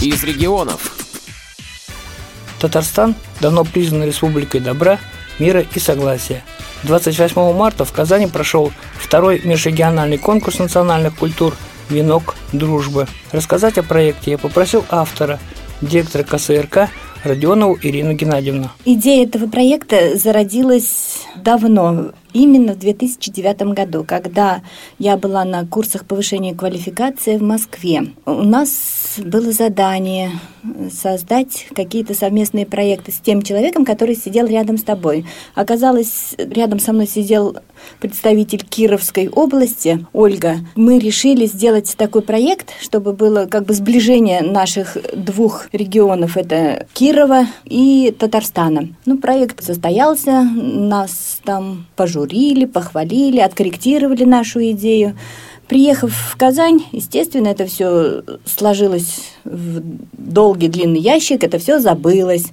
из регионов. Татарстан давно признан республикой добра, мира и согласия. 28 марта в Казани прошел второй межрегиональный конкурс национальных культур «Венок дружбы». Рассказать о проекте я попросил автора, директора КСРК Родионову Ирину Геннадьевну. Идея этого проекта зародилась давно, именно в 2009 году, когда я была на курсах повышения квалификации в Москве. У нас было задание создать какие-то совместные проекты с тем человеком, который сидел рядом с тобой. Оказалось, рядом со мной сидел представитель Кировской области, Ольга. Мы решили сделать такой проект, чтобы было как бы сближение наших двух регионов. Это Кирова и Татарстана. Ну, проект состоялся, нас там пожурили, похвалили, откорректировали нашу идею. Приехав в Казань, естественно, это все сложилось в долгий длинный ящик, это все забылось.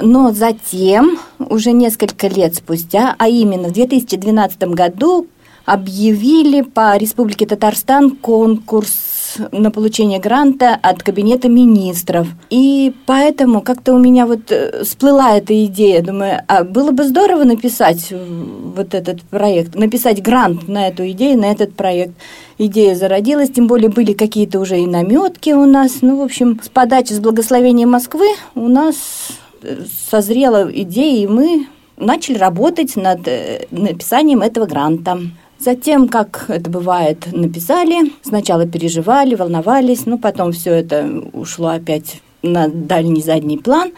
Но затем, уже несколько лет спустя, а именно в 2012 году, объявили по Республике Татарстан конкурс на получение гранта от Кабинета министров. И поэтому как-то у меня вот э, всплыла эта идея. Думаю, а было бы здорово написать вот этот проект, написать грант на эту идею, на этот проект. Идея зародилась, тем более были какие-то уже и наметки у нас. Ну, в общем, с подачи, с благословения Москвы у нас э, созрела идея, и мы начали работать над э, написанием этого гранта. Затем, как это бывает, написали, сначала переживали, волновались, но потом все это ушло опять на дальний задний план.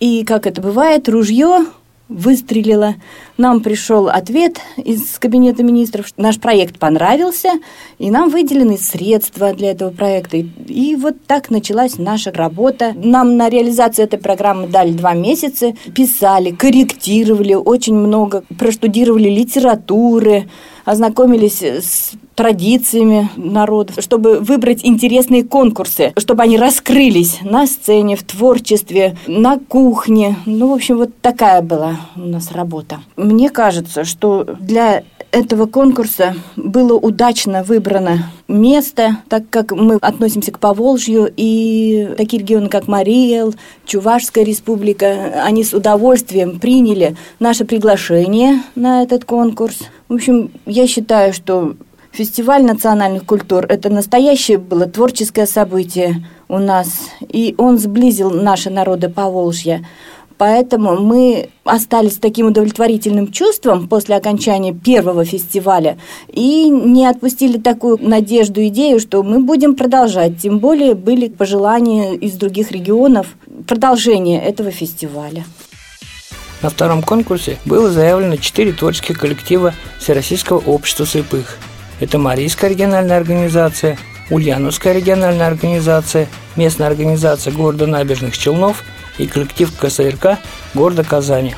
И, как это бывает, ружье выстрелила. Нам пришел ответ из Кабинета министров, наш проект понравился, и нам выделены средства для этого проекта. И вот так началась наша работа. Нам на реализацию этой программы дали два месяца, писали, корректировали очень много, проштудировали литературы, ознакомились с традициями народов, чтобы выбрать интересные конкурсы, чтобы они раскрылись на сцене, в творчестве, на кухне. Ну, в общем, вот такая была у нас работа. Мне кажется, что для этого конкурса было удачно выбрано место, так как мы относимся к Поволжью, и такие регионы, как Мариэл, Чувашская республика, они с удовольствием приняли наше приглашение на этот конкурс. В общем, я считаю, что фестиваль национальных культур – это настоящее было творческое событие у нас, и он сблизил наши народы Поволжья. Поэтому мы остались таким удовлетворительным чувством после окончания первого фестиваля и не отпустили такую надежду, идею, что мы будем продолжать. Тем более были пожелания из других регионов продолжения этого фестиваля. На втором конкурсе было заявлено четыре творческих коллектива Всероссийского общества слепых. Это Марийская региональная организация, Ульяновская региональная организация, местная организация города Набережных Челнов и коллектив КСРК города Казани.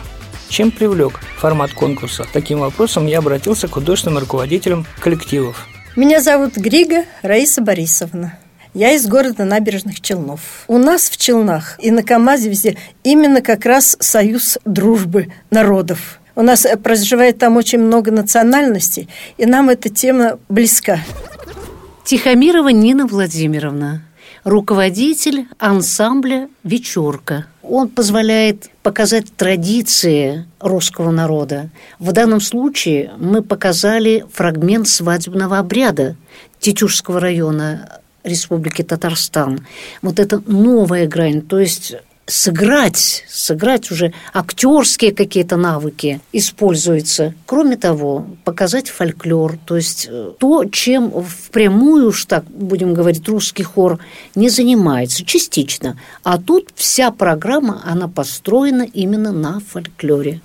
Чем привлек формат конкурса? Таким вопросом я обратился к художественным руководителям коллективов. Меня зовут Грига Раиса Борисовна. Я из города Набережных Челнов. У нас в Челнах и на КАМАЗе везде именно как раз союз дружбы народов. У нас э, проживает там очень много национальностей, и нам эта тема близка. Тихомирова Нина Владимировна, руководитель ансамбля «Вечерка». Он позволяет показать традиции русского народа. В данном случае мы показали фрагмент свадебного обряда Тетюшского района Республики Татарстан. Вот это новая грань, то есть сыграть, сыграть уже актерские какие-то навыки используются. Кроме того, показать фольклор, то есть э, то, чем впрямую уж так, будем говорить, русский хор не занимается, частично. А тут вся программа, она построена именно на фольклоре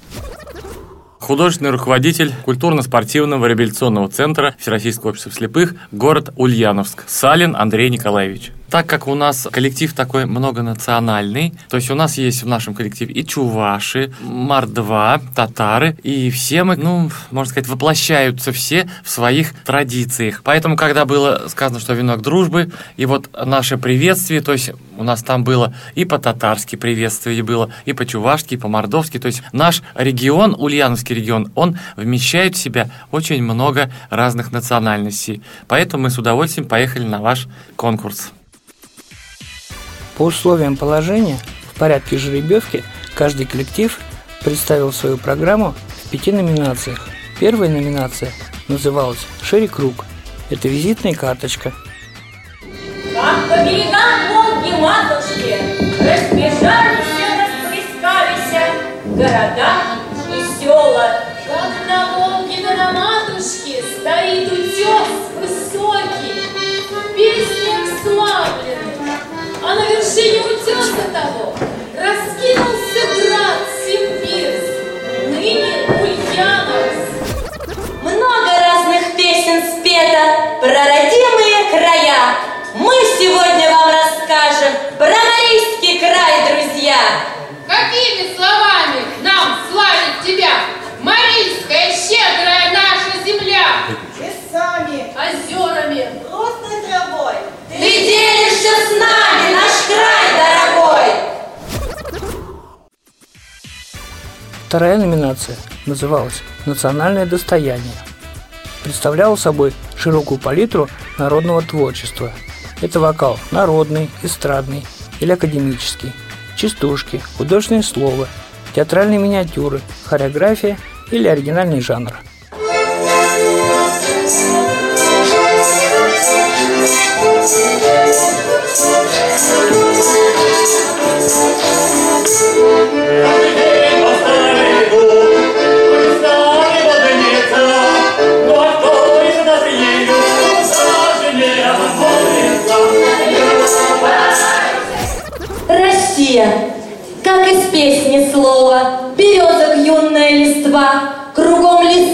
художественный руководитель культурно-спортивного реабилитационного центра Всероссийского общества слепых, город Ульяновск, Салин Андрей Николаевич так как у нас коллектив такой многонациональный, то есть у нас есть в нашем коллективе и чуваши, мордва, татары, и все мы, ну, можно сказать, воплощаются все в своих традициях. Поэтому, когда было сказано, что венок дружбы, и вот наше приветствие, то есть у нас там было и по-татарски приветствие было, и по-чувашски, и по-мордовски, то есть наш регион, Ульяновский регион, он вмещает в себя очень много разных национальностей. Поэтому мы с удовольствием поехали на ваш конкурс. По условиям положения в порядке жеребьевки каждый коллектив представил свою программу в пяти номинациях. Первая номинация называлась «Шире круг». Это визитная карточка. Как по берегам Волги матушки разбежались расплескались города утеса того раскинулся град Симбирс, ныне Ульяновск. Много разных песен спето про родимые края. Мы сегодня вам расскажем про Марийский край, друзья. Какими словами нам славить тебя, Марийская щедрая наша земля? Лесами, Озерами, русной травой, Ты делишься с нами, наш край Вторая номинация называлась «Национальное достояние». Представляла собой широкую палитру народного творчества. Это вокал народный, эстрадный или академический, частушки, художественное слово, театральные миниатюры, хореография или оригинальный жанр. Россия,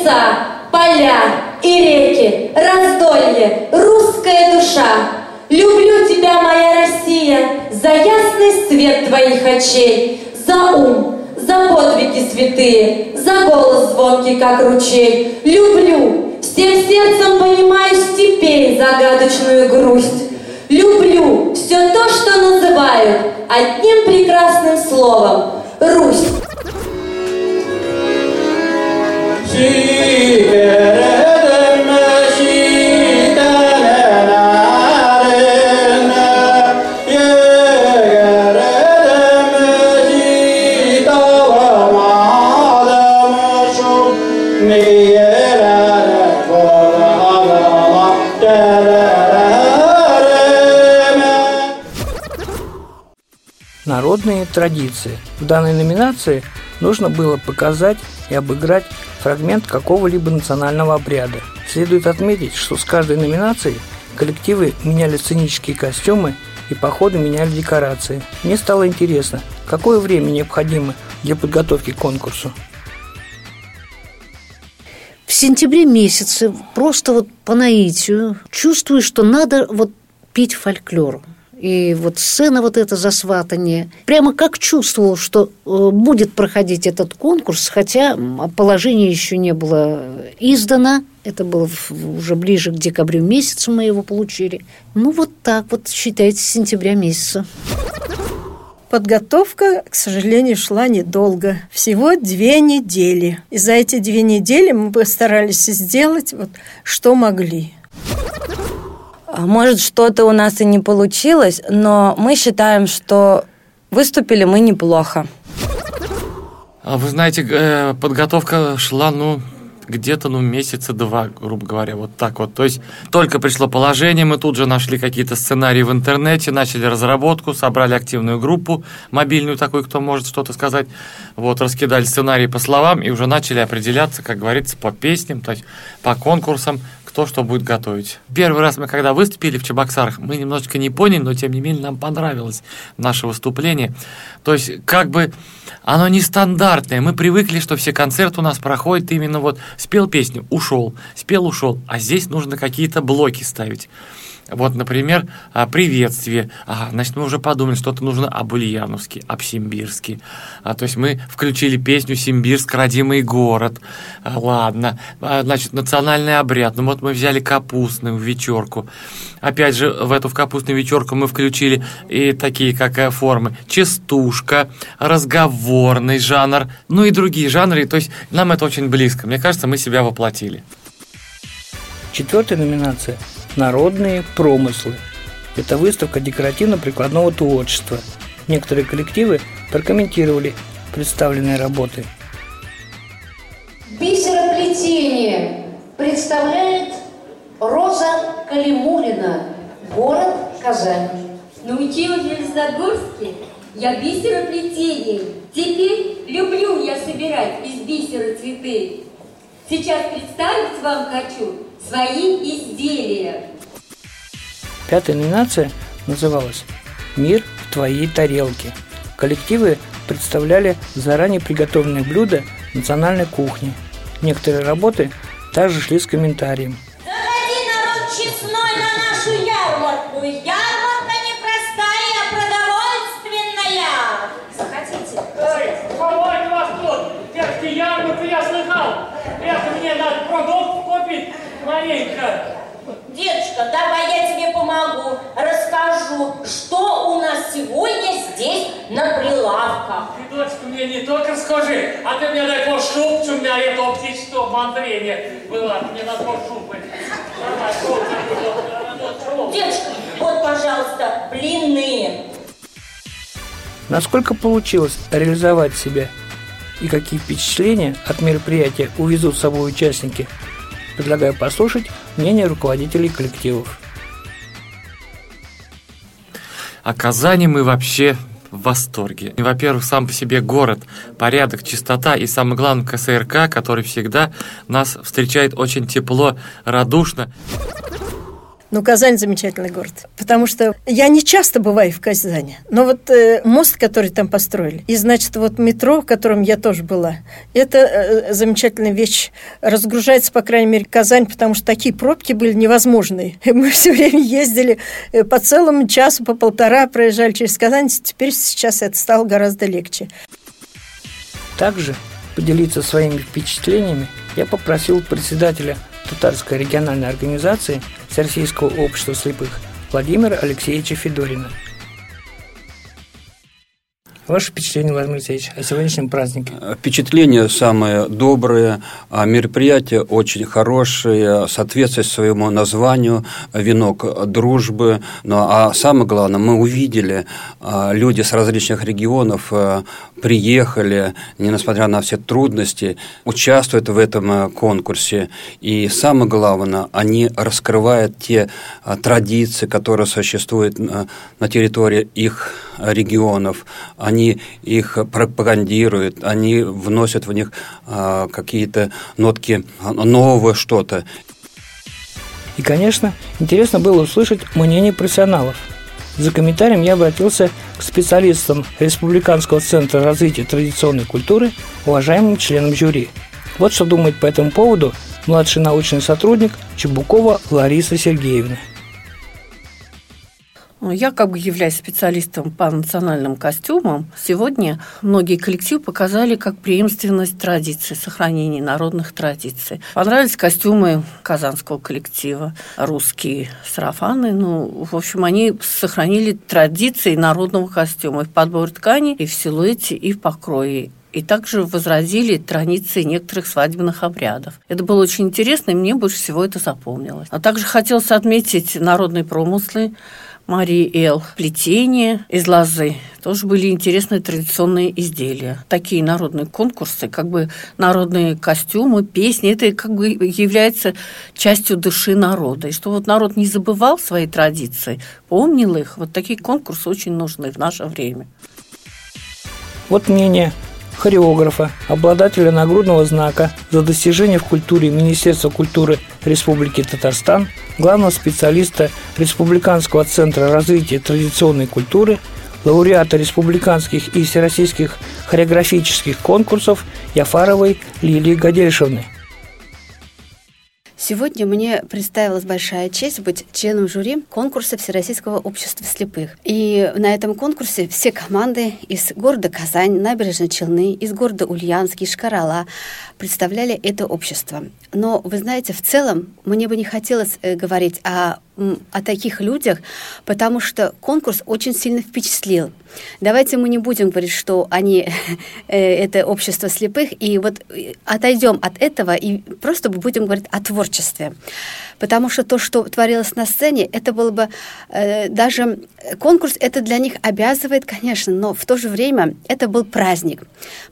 леса, поля и реки, раздолье, русская душа. Люблю тебя, моя Россия, за ясный свет твоих очей, за ум, за подвиги святые, за голос звонкий, как ручей. Люблю, всем сердцем понимаю степей загадочную грусть. Люблю все то, что называют одним прекрасным словом – Русь. Народные традиции. В данной номинации нужно было показать и обыграть фрагмент какого-либо национального обряда. Следует отметить, что с каждой номинацией коллективы меняли сценические костюмы и по ходу меняли декорации. Мне стало интересно, какое время необходимо для подготовки к конкурсу. В сентябре месяце просто вот по наитию чувствую, что надо вот петь фольклор. И вот сцена вот это засватание. Прямо как чувствовал, что э, будет проходить этот конкурс, хотя положение еще не было издано. Это было уже ближе к декабрю месяцу мы его получили. Ну вот так вот, считайте, с сентября месяца. Подготовка, к сожалению, шла недолго. Всего две недели. И за эти две недели мы постарались сделать вот что могли. А Может, что-то у нас и не получилось, но мы считаем, что выступили мы неплохо. А Вы знаете, э, подготовка шла, ну, где-то, ну, месяца два, грубо говоря, вот так вот. То есть только пришло положение, мы тут же нашли какие-то сценарии в интернете, начали разработку, собрали активную группу, мобильную такую, кто может что-то сказать. Вот, раскидали сценарии по словам и уже начали определяться, как говорится, по песням, то есть по конкурсам, кто что будет готовить. Первый раз мы когда выступили в Чебоксарах, мы немножечко не поняли, но тем не менее нам понравилось наше выступление. То есть как бы оно нестандартное. Мы привыкли, что все концерты у нас проходят именно вот спел песню, ушел, спел, ушел. А здесь нужно какие-то блоки ставить. Вот, например, а, приветствие. А, значит, мы уже подумали, что-то нужно об Ульяновске, об Симбирске. А, то есть мы включили песню «Симбирск, родимый город». А, ладно. А, значит, национальный обряд. Ну вот мы взяли капустную вечерку. Опять же, в эту в капустную вечерку мы включили и такие, как э, формы. Частушка, разговорный жанр, ну и другие жанры. То есть нам это очень близко. Мне кажется, мы себя воплотили. Четвертая номинация – «Народные промыслы». Это выставка декоративно-прикладного творчества. Некоторые коллективы прокомментировали представленные работы. Бисероплетение представляет Роза Калимулина, город Казань. Научилась в Железногорске я бисероплетением. Теперь люблю я собирать из бисера цветы. Сейчас представить вам хочу свои изделия. Пятая номинация называлась «Мир в твоей тарелке». Коллективы представляли заранее приготовленные блюда национальной кухни. Некоторые работы также шли с комментарием. Заходи, народ честной, на нашу ярмарку. Ярмарка непростая, а продовольственная. Заходите. Эй, помойте вас тут! Детки, ярмарку я слыхал! Это мне надо продукт купить маленько. Деточка, давай я тебе помогу. Расскажу, что у нас сегодня здесь на прилавках. Ты, дочка, мне не только скажи, а ты мне дай пошубчу, у меня это оптическое обозрение было. Мне надо шуб, Деточка, вот, пожалуйста, блины. Насколько получилось реализовать себя и какие впечатления от мероприятия увезут с собой участники, предлагаю послушать мнение руководителей коллективов. О Казани мы вообще в восторге. Во-первых, сам по себе город, порядок, чистота и, самое главное, КСРК, который всегда нас встречает очень тепло, радушно. Ну, Казань замечательный город. Потому что я не часто бываю в Казани. Но вот э, мост, который там построили, и, значит, вот метро, в котором я тоже была, это э, замечательная вещь. Разгружается, по крайней мере, Казань, потому что такие пробки были невозможные. Мы все время ездили э, по целому часу, по полтора проезжали через Казань. Теперь сейчас это стало гораздо легче. Также поделиться своими впечатлениями я попросил председателя Татарской региональной организации Всероссийского общества слепых Владимира Алексеевича Федорина. Ваше впечатление, Владимир Алексеевич, о сегодняшнем празднике? Впечатление самое доброе, а мероприятие очень хорошее, соответствует своему названию «Венок дружбы». Ну, а самое главное, мы увидели, а, люди с различных регионов а, приехали, не несмотря на все трудности, участвуют в этом а, конкурсе. И самое главное, они раскрывают те традиции, которые существуют на территории их регионов. Они их пропагандируют, они вносят в них какие-то нотки нового что-то. И, конечно, интересно было услышать мнение профессионалов. За комментарием я обратился к специалистам Республиканского центра развития традиционной культуры, уважаемым членам жюри. Вот что думает по этому поводу младший научный сотрудник Чебукова Лариса Сергеевна. Ну, Я как бы являюсь специалистом по национальным костюмам. Сегодня многие коллективы показали как преемственность традиций, сохранение народных традиций. Понравились костюмы казанского коллектива, русские сарафаны. Ну, в общем, они сохранили традиции народного костюма и в подборе ткани, и в силуэте, и в покрое и также возродили традиции некоторых свадебных обрядов. Это было очень интересно, и мне больше всего это запомнилось. А также хотелось отметить народные промыслы, Марии Эл, плетение из лозы. Тоже были интересные традиционные изделия. Такие народные конкурсы, как бы народные костюмы, песни, это как бы является частью души народа. И что вот народ не забывал свои традиции, помнил их, вот такие конкурсы очень нужны в наше время. Вот мнение хореографа, обладателя нагрудного знака за достижения в культуре Министерства культуры Республики Татарстан, главного специалиста Республиканского центра развития традиционной культуры, лауреата республиканских и всероссийских хореографических конкурсов Яфаровой Лилии Гадельшевны – Сегодня мне представилась большая честь быть членом жюри конкурса Всероссийского общества слепых. И на этом конкурсе все команды из города Казань, Набережной Челны, из города Ульяновск, из Шкарала представляли это общество. Но, вы знаете, в целом мне бы не хотелось э, говорить о о таких людях, потому что конкурс очень сильно впечатлил. Давайте мы не будем говорить, что они э, это общество слепых, и вот э, отойдем от этого и просто будем говорить о творчестве творчестве потому что то, что творилось на сцене, это было бы э, даже конкурс, это для них обязывает, конечно, но в то же время это был праздник.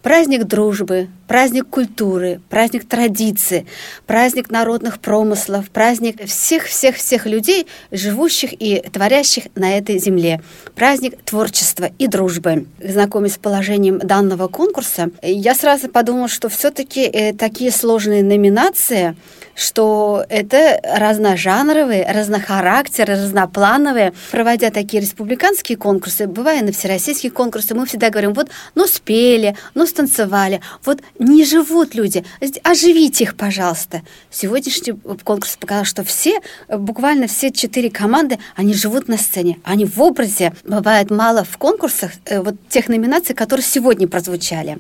Праздник дружбы, праздник культуры, праздник традиции, праздник народных промыслов, праздник всех-всех-всех людей, живущих и творящих на этой земле. Праздник творчества и дружбы. Знакомясь с положением данного конкурса, я сразу подумала, что все-таки э, такие сложные номинации что это разножанровые, разнохарактеры, разноплановые. Проводя такие республиканские конкурсы, бывая на всероссийские конкурсы, мы всегда говорим, вот, ну спели, ну станцевали, вот не живут люди, оживите их, пожалуйста. Сегодняшний конкурс показал, что все, буквально все четыре команды, они живут на сцене, они в образе. Бывает мало в конкурсах э, вот тех номинаций, которые сегодня прозвучали.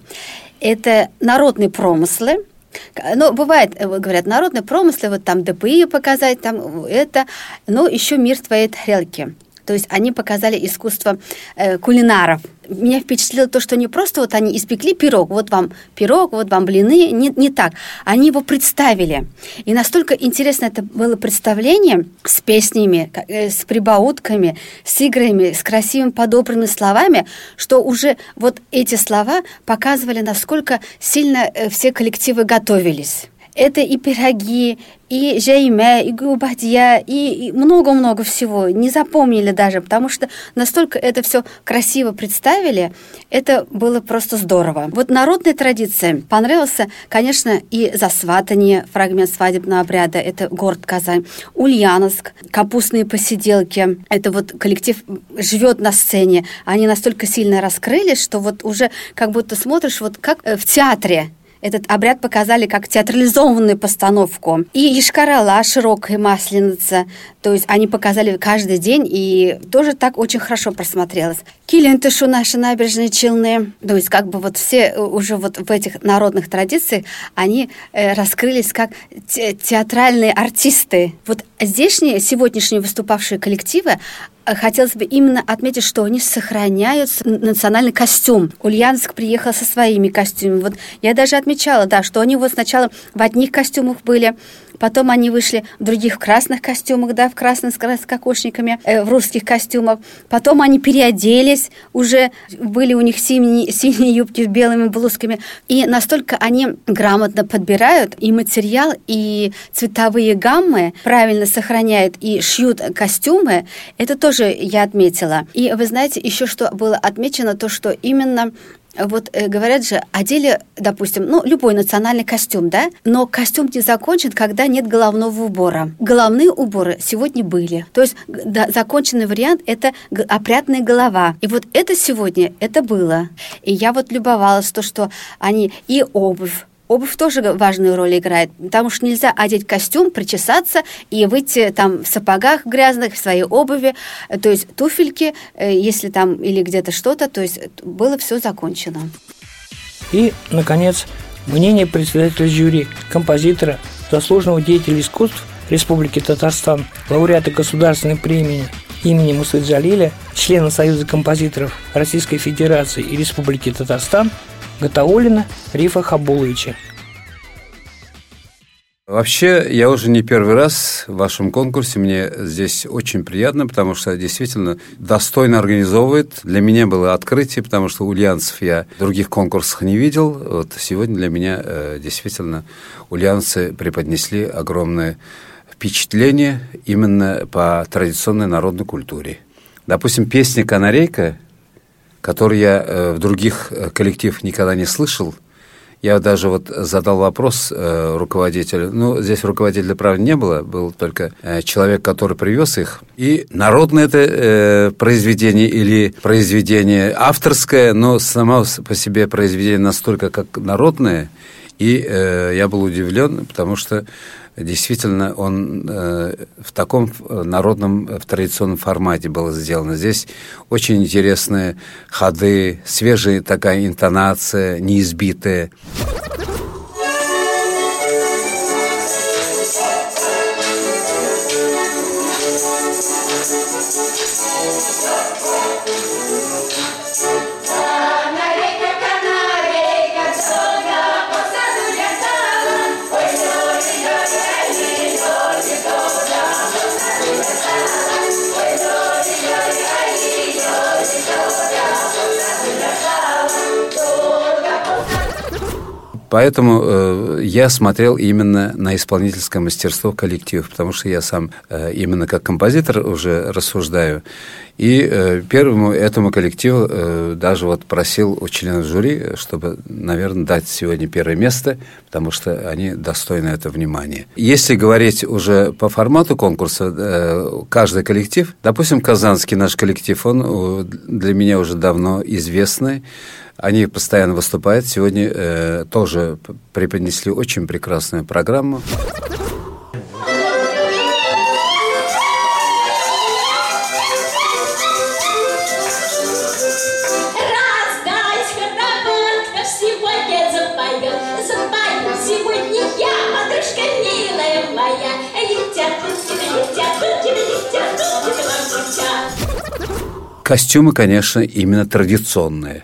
Это народные промыслы, ну, бывает, э, говорят, народные промыслы, вот там ДПИ показать, там это, но еще мир твоей тарелки. То есть они показали искусство э, кулинаров. Меня впечатлило то, что не просто вот они испекли пирог, вот вам пирог, вот вам блины, не, не так. Они его представили. И настолько интересно это было представление с песнями, э, с прибаутками, с играми, с красивыми подобранными словами, что уже вот эти слова показывали, насколько сильно э, все коллективы готовились. Это и пироги, и Жейме, и Губадья, и много-много всего. Не запомнили даже, потому что настолько это все красиво представили, это было просто здорово. Вот народная традиция. Понравился, конечно, и засватание, фрагмент свадебного обряда, это город Казань, Ульяновск, капустные посиделки, это вот коллектив живет на сцене, они настолько сильно раскрылись, что вот уже как будто смотришь, вот как э, в театре, этот обряд показали как театрализованную постановку. И Ешкарала, широкая масленица, то есть они показали каждый день, и тоже так очень хорошо просмотрелось. Килентышу наши набережные Челны, то есть как бы вот все уже вот в этих народных традициях, они э, раскрылись как те театральные артисты. Вот здешние, сегодняшние выступавшие коллективы, хотелось бы именно отметить, что они сохраняют национальный костюм. Ульяновск приехал со своими костюмами. Вот я даже отмечала, да, что они вот сначала в одних костюмах были, Потом они вышли в других красных костюмах, да, в красных с кокошниками, э, в русских костюмах. Потом они переоделись, уже были у них синие, синие юбки с белыми блузками. И настолько они грамотно подбирают и материал, и цветовые гаммы правильно сохраняют и шьют костюмы. Это тоже я отметила. И вы знаете, еще что было отмечено, то, что именно вот э, говорят же, одели, допустим, ну, любой национальный костюм, да, но костюм не закончен, когда нет головного убора. Головные уборы сегодня были. То есть да, законченный вариант – это опрятная голова. И вот это сегодня, это было. И я вот любовалась то, что они и обувь, Обувь тоже важную роль играет, потому что нельзя одеть костюм, причесаться и выйти там в сапогах грязных, в своей обуви, то есть туфельки, э, если там или где-то что-то, то есть было все закончено. И, наконец, мнение председателя жюри, композитора, заслуженного деятеля искусств Республики Татарстан, лауреата государственной премии имени Мусы Джалиля, члена Союза композиторов Российской Федерации и Республики Татарстан – Гатаулина Рифа Хабулыча. Вообще, я уже не первый раз в вашем конкурсе. Мне здесь очень приятно, потому что действительно достойно организовывает. Для меня было открытие, потому что ульянцев я в других конкурсах не видел. Вот сегодня для меня э, действительно ульянцы преподнесли огромное впечатление именно по традиционной народной культуре. Допустим, песня «Канарейка» который я э, в других э, коллективах никогда не слышал. Я даже вот задал вопрос э, руководителю. Ну, здесь руководителя, правда, не было. Был только э, человек, который привез их. И народное это э, произведение или произведение авторское, но само по себе произведение настолько как народное. И э, я был удивлен, потому что действительно он э, в таком э, народном, э, в традиционном формате было сделано. Здесь очень интересные ходы, свежая такая интонация, неизбитая. Поэтому э, я смотрел именно на исполнительское мастерство коллективов, потому что я сам э, именно как композитор уже рассуждаю. И э, первому этому коллективу э, даже вот просил у членов жюри, чтобы, наверное, дать сегодня первое место, потому что они достойны этого внимания. Если говорить уже по формату конкурса, э, каждый коллектив, допустим, казанский наш коллектив, он э, для меня уже давно известный, они постоянно выступают. Сегодня э, тоже преподнесли очень прекрасную программу. Костюмы, конечно, именно традиционные.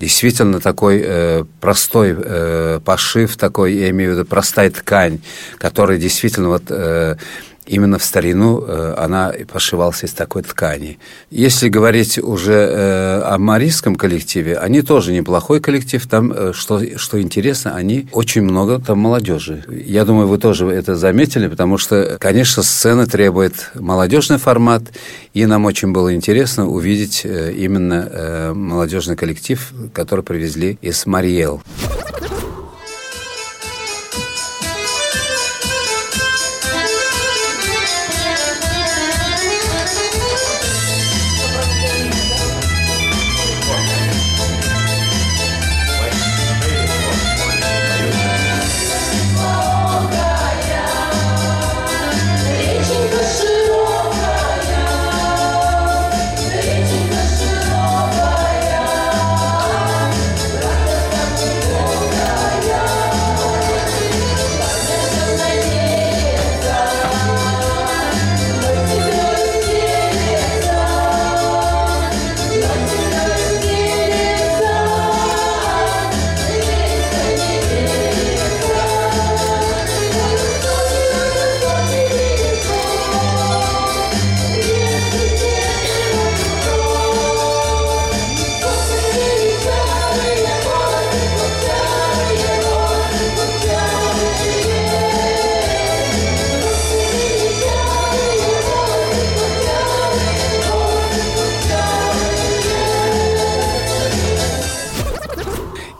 Действительно такой э, простой э, пошив, такой, я имею в виду, простая ткань, которая действительно вот э, именно в старину э, она и пошивался из такой ткани. Если говорить уже э, о марийском коллективе, они тоже неплохой коллектив. Там, э, что, что интересно, они очень много там молодежи. Я думаю, вы тоже это заметили, потому что, конечно, сцена требует молодежный формат, и нам очень было интересно увидеть именно молодежный коллектив, который привезли из Мариэл.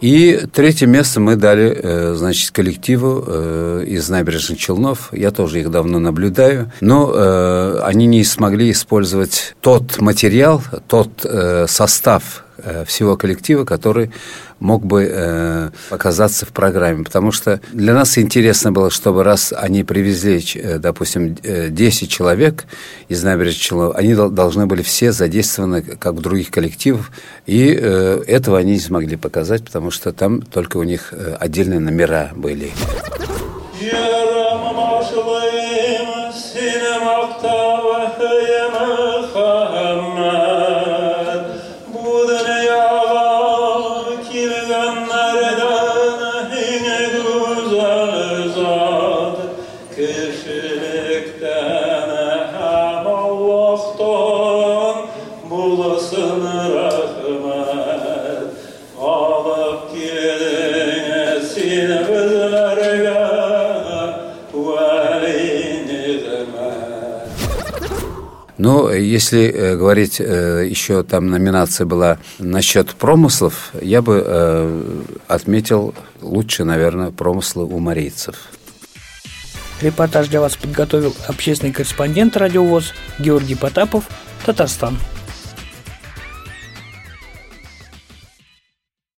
И третье место мы дали, э, значит, коллективу э, из набережных Челнов. Я тоже их давно наблюдаю. Но э, они не смогли использовать тот материал, тот состав всего коллектива, который мог бы э, показаться в программе. Потому что для нас интересно было, чтобы раз они привезли, э, допустим, э, 10 человек из набережных они дол- должны были все задействованы, как в других коллективах. И э, этого они не смогли показать, потому что там только у них э, отдельные номера были. Yaram если э, говорить, э, еще там номинация была насчет промыслов, я бы э, отметил лучше, наверное, промыслы у марийцев. Репортаж для вас подготовил общественный корреспондент радиовоз Георгий Потапов, Татарстан.